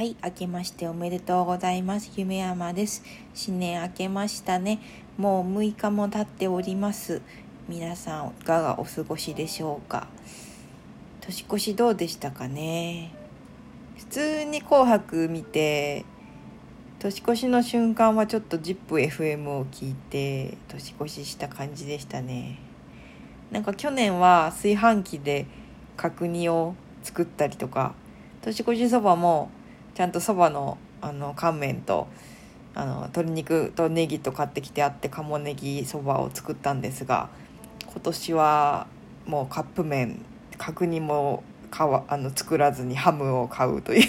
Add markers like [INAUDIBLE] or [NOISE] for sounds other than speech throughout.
はい、明けましておめでとうございます。夢山です。新年明けましたね。もう6日も経っております。皆さんいかがお過ごしでしょうか。年越しどうでしたかね。普通に紅白見て、年越しの瞬間はちょっと ZIPFM を聞いて年越しした感じでしたね。なんか去年は炊飯器で角煮を作ったりとか年越しそばもちゃんとそばのあの乾麺とあの鶏肉とネギと買ってきてあって鴨ネギそばを作ったんですが今年はもうカップ麺角煮も買わあの作らずにハムを買うという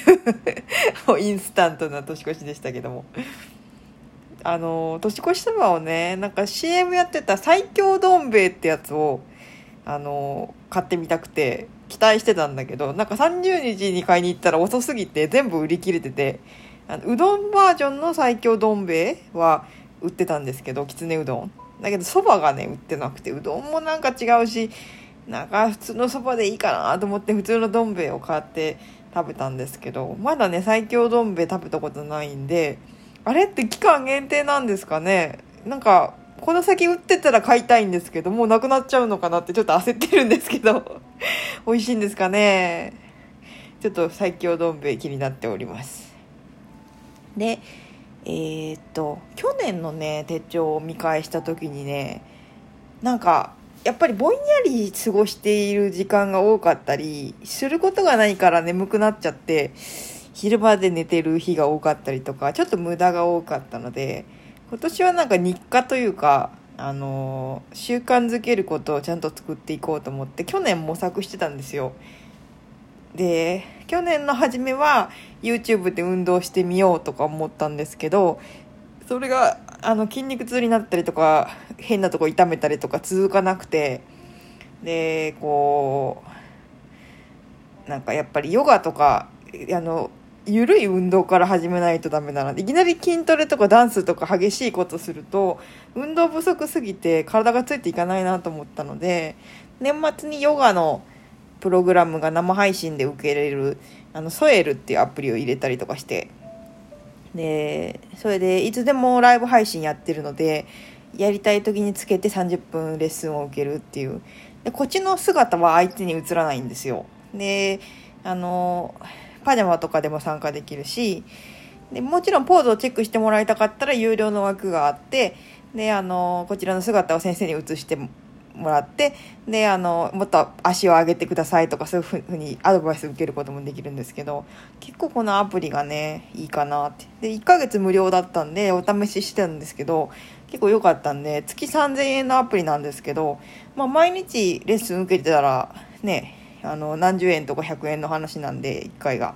[LAUGHS] もうインスタントな年越しでしたけども。あの年越しそばをねなんか CM やってた最強どん兵衛ってやつをあの買ってみたくて。期待してたんだけどなんか30日に買いに行ったら遅すぎて全部売り切れててあのうどんバージョンの最強どん兵衛は売ってたんですけどきつねうどん。だけどそばがね売ってなくてうどんもなんか違うしなんか普通のそばでいいかなと思って普通のどん兵衛を買って食べたんですけどまだね最強どん兵衛食べたことないんであれって期間限定なんですかね？なんかこの先売ってたら買いたいんですけどもうなくなっちゃうのかなってちょっと焦ってるんですけど [LAUGHS] 美味しいんですかね？ちょっと最強どん兵衛気になっております。でえー、っと去年のね手帳を見返した時にねなんかやっぱりぼんやり過ごしている時間が多かったりすることがないから眠くなっちゃって昼間で寝てる日が多かったりとかちょっと無駄が多かったので今年はなんか日課というかあの習慣づけることをちゃんと作っていこうと思って去年模索してたんですよ。で去年の初めは YouTube で運動してみようとか思ったんですけどそれがあの筋肉痛になったりとか変なとこ痛めたりとか続かなくてでこうなんかやっぱりヨガとかあの緩い運動から始めないとダメだな。いきなり筋トレとかダンスとか激しいことすると運動不足すぎて体がついていかないなと思ったので年末にヨガのプログラムが生配信で受けれるあのソエルっていうアプリを入れたりとかしてでそれでいつでもライブ配信やってるのでやりたい時につけて30分レッスンを受けるっていう。でこっちの姿は相手に映らないんですよ。であのパジャマとかでも参加できるしでもちろんポーズをチェックしてもらいたかったら有料の枠があってであのこちらの姿を先生に映してもらってであのもっと足を上げてくださいとかそういうふうにアドバイス受けることもできるんですけど結構このアプリがねいいかなって。で1ヶ月無料だったんでお試ししてたんですけど結構良かったんで月3000円のアプリなんですけど、まあ、毎日レッスン受けてたらねあの何十円とか100円の話なんで1回が。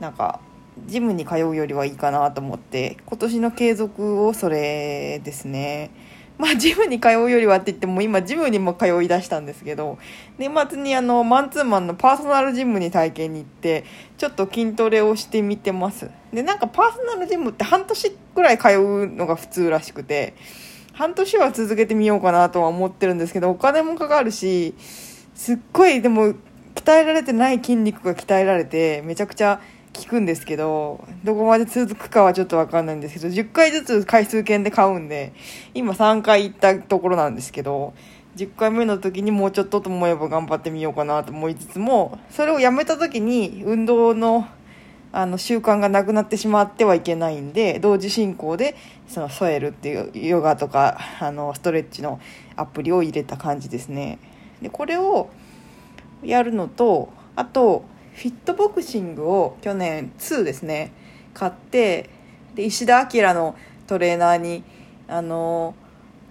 なんかジムに通うよりはいいかなと思って今年の継続をそれですね。まあジムに通うよりはって言っても今ジムにも通い出したんですけど年末にあのマンツーマンのパーソナルジムに体験に行ってちょっと筋トレをしてみてます。でなんかパーソナルジムって半年ぐらい通うのが普通らしくて半年は続けてみようかなとは思ってるんですけどお金もかかるしすっごいでも鍛えられてない筋肉が鍛えられてめちゃくちゃ効くんですけどどこまで続くかはちょっと分かんないんですけど10回ずつ回数券で買うんで今3回行ったところなんですけど10回目の時にもうちょっとと思えば頑張ってみようかなと思いつつもそれをやめた時に運動のあの習慣がなくなってしまってはいけないんで同時進行でそのソエルっていうヨガとかあのストレッチのアプリを入れた感じですね。でこれをやるのとあとフィットボクシングを去年2ですね買ってで石田明のトレーナーにあの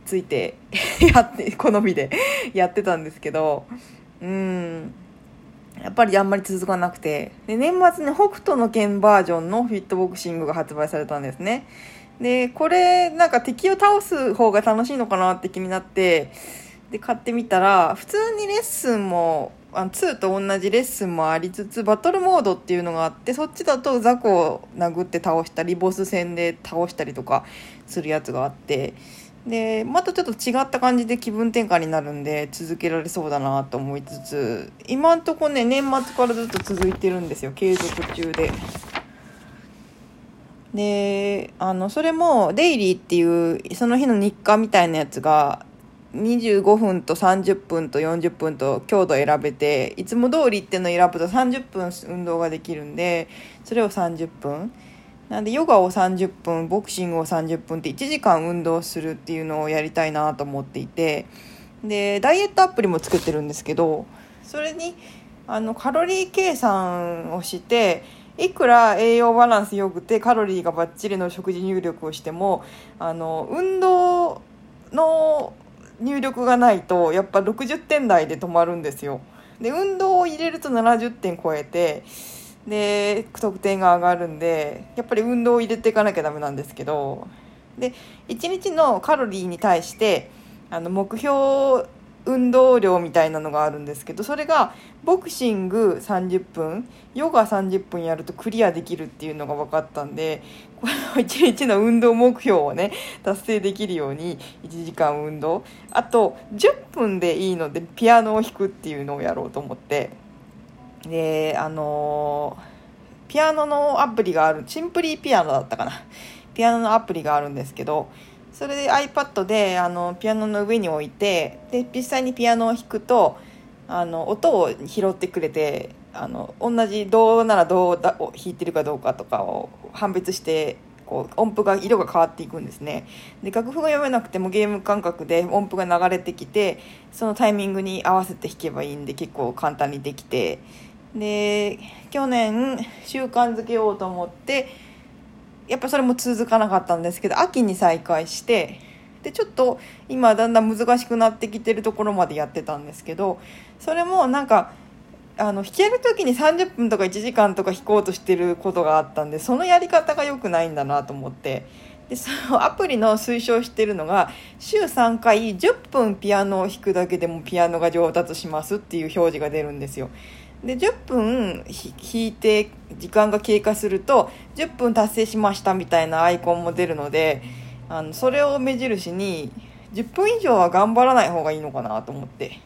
ついて [LAUGHS] やって好みで [LAUGHS] やってたんですけどうんやっぱりあんまり続かなくてで年末に北斗の拳バージョンのフィットボクシングが発売されたんですね。でこれなんか敵を倒す方が楽しいのかなって気になってで買ってみたら普通にレッスンもあの2と同じレッスンもありつつバトルモードっていうのがあってそっちだと雑魚を殴って倒したりボス戦で倒したりとかするやつがあってでまたちょっと違った感じで気分転換になるんで続けられそうだなと思いつつ今んとこね年末からずっと続いてるんですよ継続中で。であのそれもデイリーっていうその日の日課みたいなやつが25分と30分と40分と強度選べていつも通りっていうのを選ぶと30分運動ができるんでそれを30分。なんでヨガを30分ボクシングを30分って1時間運動するっていうのをやりたいなと思っていてでダイエットアプリも作ってるんですけどそれにあのカロリー計算をしていくら栄養バランス良くてカロリーがバッチリの食事入力をしてもあの運動入力がないとやっぱ60点台で止まるんですよ。で運動を入れると70点超えてで得点が上がるんでやっぱり運動を入れていかなきゃダメなんですけど。で1日のカロリーに対してあの目標運動量みたいなのがあるんですけどそれがボクシング30分ヨガ30分やるとクリアできるっていうのが分かったんでこの1日の運動目標をね達成できるように1時間運動。あと10分でいいのでピアノを弾くっていうのをやろうと思って。であのピアノのアプリがあるシンプリーピアノだったかな。ピアノのアプリがあるんですけどそれで iPad であのピアノの上に置いてで実際にピアノを弾くとあの音を拾ってくれてあの同じどうならどうだを弾いてるかどうかとかを判別してこう音符が色が変わっていくんですね。で楽譜が読めなくてもゲーム感覚で音符が流れてきてそのタイミングに合わせて弾けばいいんで結構簡単にできて。で去年習慣づけようと思ってやっぱそれも続かなかったんですけど秋に再開してでちょっと今だんだん難しくなってきてるところまでやってたんですけどそれもなんかあの弾ける時に30分とか1時間とか弾こうとしてることがあったんでそのやり方が良くないんだなと思ってでそのアプリの推奨してるのが週3回10分ピアノを弾くだけでもピアノが上達しますっていう表示が出るんですよ。で10分弾いて時間が経過すると10分達成しましたみたいなアイコンも出るのであのそれを目印に10分以上は頑張らない方がいいのかなと思って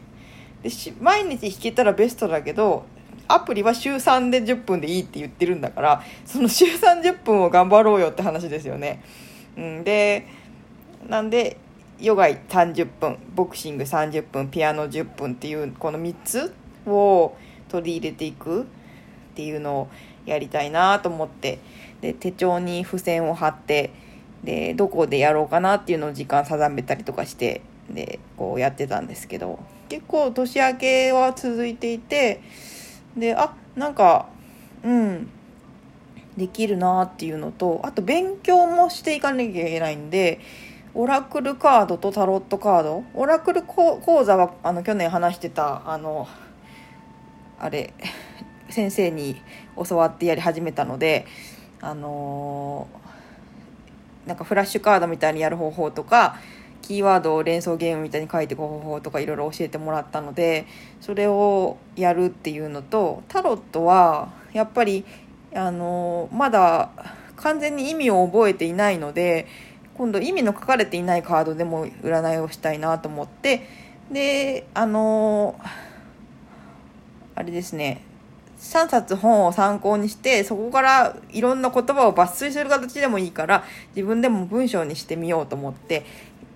で毎日弾けたらベストだけどアプリは週3で10分でいいって言ってるんだからその週30分を頑張ろうよって話ですよね。うん、でなんでヨガ30分ボクシング30分ピアノ10分っていうこの3つを取り入れていくっていうのをやりたいなと思って。で手帳に付箋を貼ってでどこでやろうかなっていうのを時間定めたりとかしてでこうやってたんですけど。結構年明けは続いていてであなんかうんできるなっていうのとあと勉強もしていかなきゃいけないんでオラクルカードとタロットカード。オラクル講座はあの去年話してたあのあれ先生に教わってやり始めたのであのー、なんかフラッシュカードみたいにやる方法とかキーワードを連想ゲームみたいに書いていく方法とかいろいろ教えてもらったのでそれをやるっていうのとタロットはやっぱりあのー、まだ完全に意味を覚えていないので今度意味の書かれていないカードでも占いをしたいなと思ってであのーあれですね。3冊本を参考にしてそこからいろんな言葉を抜粋する形でもいいから自分でも文章にしてみようと思って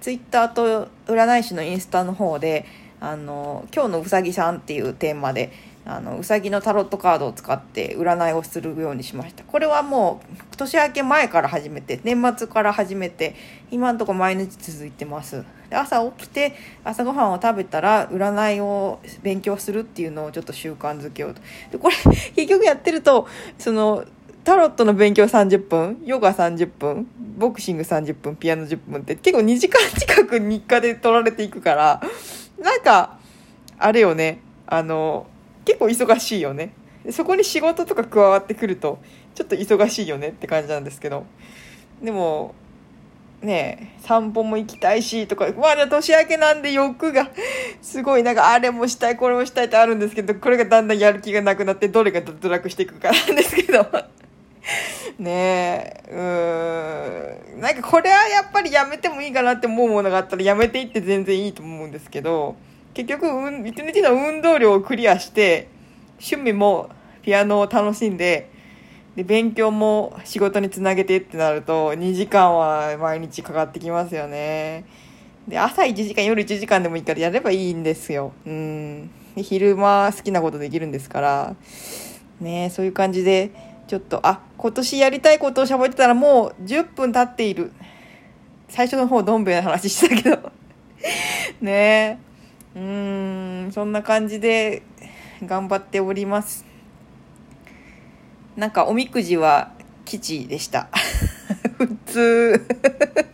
ツイッターと占い師のインスタの方であの今日のうさぎさんっていうテーマであのうさぎのタロットカードを使って占いをするようにしました。これはもう年明け前から始めて年末から始めて今んとこ毎日続いてます。で朝起きて朝ごはんを食べたら占いを勉強するっていうのをちょっと習慣づけようと。でこれ [LAUGHS] 結局やってるとそのタロットの勉強30分ヨガ30分ボクシング30分ピアノ10分って結構2時間近く日課で取られていくからなんかあれよね。あの結構忙しいよね。そこに仕事とか加わってくるとちょっと忙しいよねって感じなんですけど。でもね散歩も行きたいしとかまだ年明けなんで欲がすごいなんかあれもしたいこれもしたいってあるんですけどこれがだんだんやる気がなくなってどれが脱落していくかなんですけど。[LAUGHS] ねえうん。なんかこれはやっぱりやめてもいいかなって思うものがあったらやめていって全然いいと思うんですけど結局、うん、一日の運動量をクリアして、趣味もピアノを楽しんで、で勉強も仕事につなげてってなると2時間は毎日かかってきますよね。で朝1時間夜1時間でもいいからやればいいんですよ。うん。昼間好きなことできるんですから。ねそういう感じでちょっとあ今年やりたいことをしゃべってたらもう10分経っている。最初の方どん兵衛の話したけど。[LAUGHS] ね。うん。そんな感じで頑張っております。なんかおみくじは吉でした。[LAUGHS] 普通。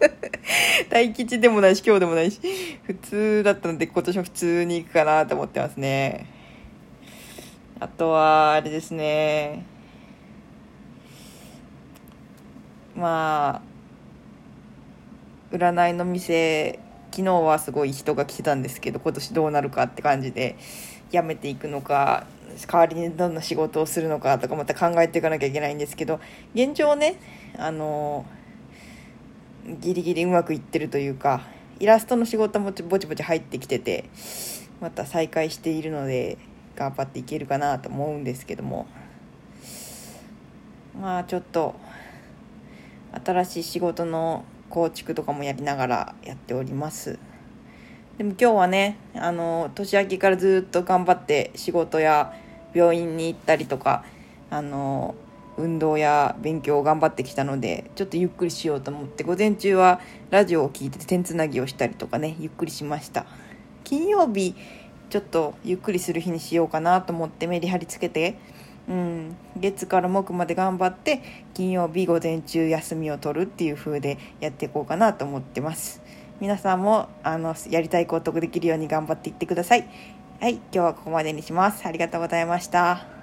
[LAUGHS] 大吉でもないし今日でもないし。普通だったので今年も普通に行くかなと思ってますね。あとはあれですね。まあ占いの店昨日はすごい人が来てたんですけど今年どうなるかって感じで辞めていくのか代わりにどんな仕事をするのかとかまた考えていかなきゃいけないんですけど現状ねあのギリギリうまくいってるというかイラストの仕事もぼちぼち入ってきててまた再開しているので頑張っていけるかなと思うんですけども。まあちょっと新しい仕事の構築とかもやりながらやっております。でも今日はねあの年明けからずっと頑張って仕事や病院に行ったりとかあの運動や勉強を頑張ってきたのでちょっとゆっくりしようと思って午前中はラジオを聴いてて点つなぎをしたりとかねゆっくりしました。金曜日ちょっとゆっくりする日にしようかなと思ってメリハリつけてうん、月から木まで頑張って金曜日午前中休みを取るっていう風でやっていこうかなと思ってます。皆さんもあのやりたいことができるように頑張っていってください。はい今日はここまでにします。ありがとうございました。